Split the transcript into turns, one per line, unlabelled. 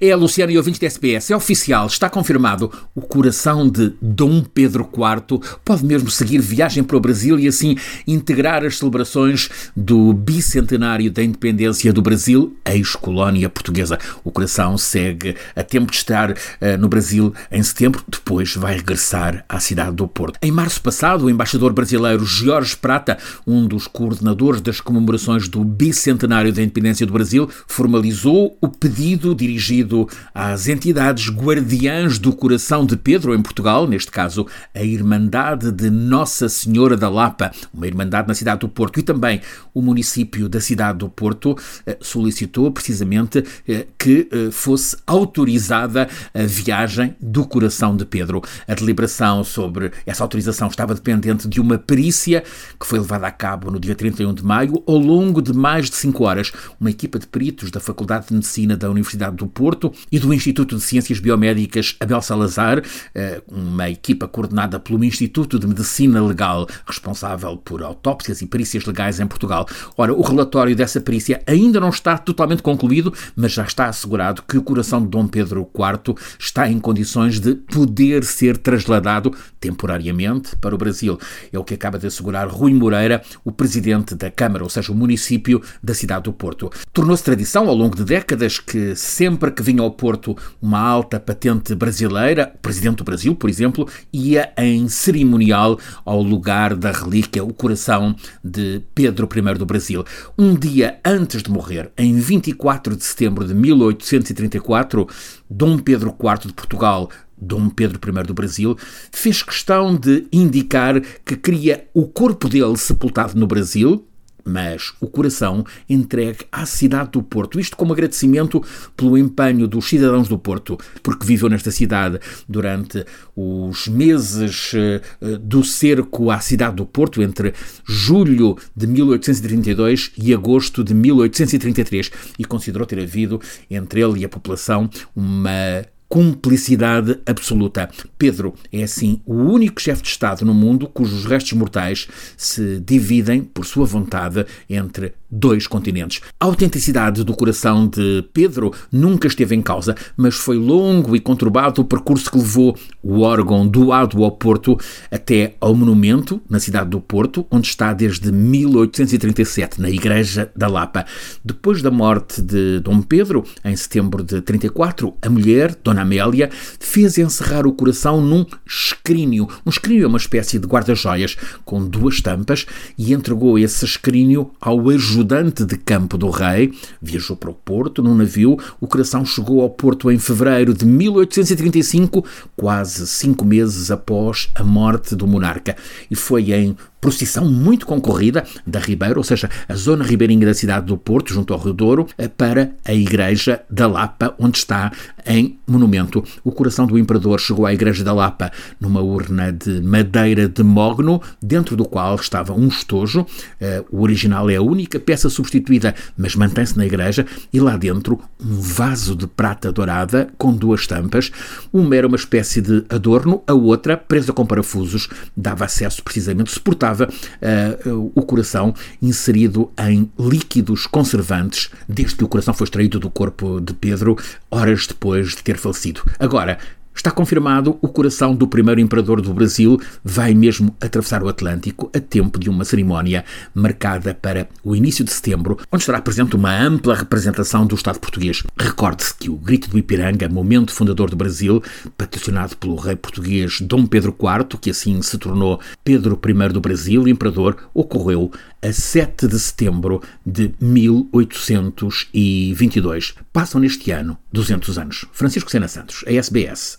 É a Luciana e ouvintes da SBS. É oficial, está confirmado. O coração de Dom Pedro IV pode mesmo seguir viagem para o Brasil e assim integrar as celebrações do bicentenário da independência do Brasil, ex-colónia portuguesa. O coração segue a tempo de estar uh, no Brasil em setembro, depois vai regressar à cidade do Porto. Em março passado, o embaixador brasileiro Jorge Prata, um dos coordenadores das comemorações do bicentenário da independência do Brasil, formalizou o pedido dirigido às entidades guardiãs do coração de Pedro em Portugal, neste caso a Irmandade de Nossa Senhora da Lapa, uma irmandade na cidade do Porto, e também o município da cidade do Porto eh, solicitou precisamente eh, que eh, fosse autorizada a viagem do coração de Pedro. A deliberação sobre essa autorização estava dependente de uma perícia que foi levada a cabo no dia 31 de maio, ao longo de mais de cinco horas. Uma equipa de peritos da Faculdade de Medicina da Universidade do Porto Porto e do Instituto de Ciências Biomédicas Abel Salazar, eh, uma equipa coordenada pelo Instituto de Medicina Legal, responsável por autópsias e perícias legais em Portugal. Ora, o relatório dessa perícia ainda não está totalmente concluído, mas já está assegurado que o coração de Dom Pedro IV está em condições de poder ser trasladado temporariamente para o Brasil. É o que acaba de assegurar Rui Moreira, o presidente da Câmara, ou seja, o município da cidade do Porto. Tornou-se tradição ao longo de décadas que sempre que vinha ao Porto uma alta patente brasileira, presidente do Brasil, por exemplo, ia em cerimonial ao lugar da relíquia, o coração de Pedro I do Brasil. Um dia antes de morrer, em 24 de setembro de 1834, Dom Pedro IV de Portugal Dom Pedro I do Brasil, fez questão de indicar que queria o corpo dele sepultado no Brasil, mas o coração entregue à cidade do Porto. Isto como agradecimento pelo empenho dos cidadãos do Porto, porque viveu nesta cidade durante os meses eh, do cerco à cidade do Porto, entre julho de 1832 e agosto de 1833, e considerou ter havido entre ele e a população uma cumplicidade absoluta. Pedro é, assim, o único chefe de Estado no mundo cujos restos mortais se dividem, por sua vontade, entre dois continentes. A autenticidade do coração de Pedro nunca esteve em causa, mas foi longo e conturbado o percurso que levou o órgão doado ao Porto até ao monumento, na cidade do Porto, onde está desde 1837, na Igreja da Lapa. Depois da morte de Dom Pedro, em setembro de 34, a mulher, Dona Amélia, fez encerrar o coração num escrínio. Um escrínio é uma espécie de guarda-joias com duas tampas e entregou esse escrínio ao ajudante de campo do rei. Viajou para o Porto num navio. O coração chegou ao Porto em fevereiro de 1835, quase cinco meses após a morte do monarca. E foi em procissão muito concorrida da Ribeira, ou seja, a zona ribeirinha da cidade do Porto, junto ao Rio Douro, eh, para a Igreja da Lapa, onde está em monumento. O coração do imperador chegou à Igreja da Lapa numa urna de madeira de mogno, dentro do qual estava um estojo. Eh, o original é a única peça substituída, mas mantém-se na igreja, e lá dentro um vaso de prata dourada com duas tampas. Uma era uma espécie de adorno, a outra, presa com parafusos, dava acesso precisamente, suportava uh, o coração inserido em líquidos conservantes desde que o coração foi extraído do corpo de Pedro, horas depois de ter falecido. Agora, Está confirmado, o coração do primeiro imperador do Brasil vai mesmo atravessar o Atlântico a tempo de uma cerimónia marcada para o início de setembro, onde estará presente uma ampla representação do Estado português. Recorde-se que o Grito do Ipiranga, momento fundador do Brasil, patrocinado pelo rei português Dom Pedro IV, que assim se tornou Pedro I do Brasil, imperador, ocorreu a 7 de setembro de 1822. Passam neste ano 200 anos. Francisco Sena Santos, a SBS,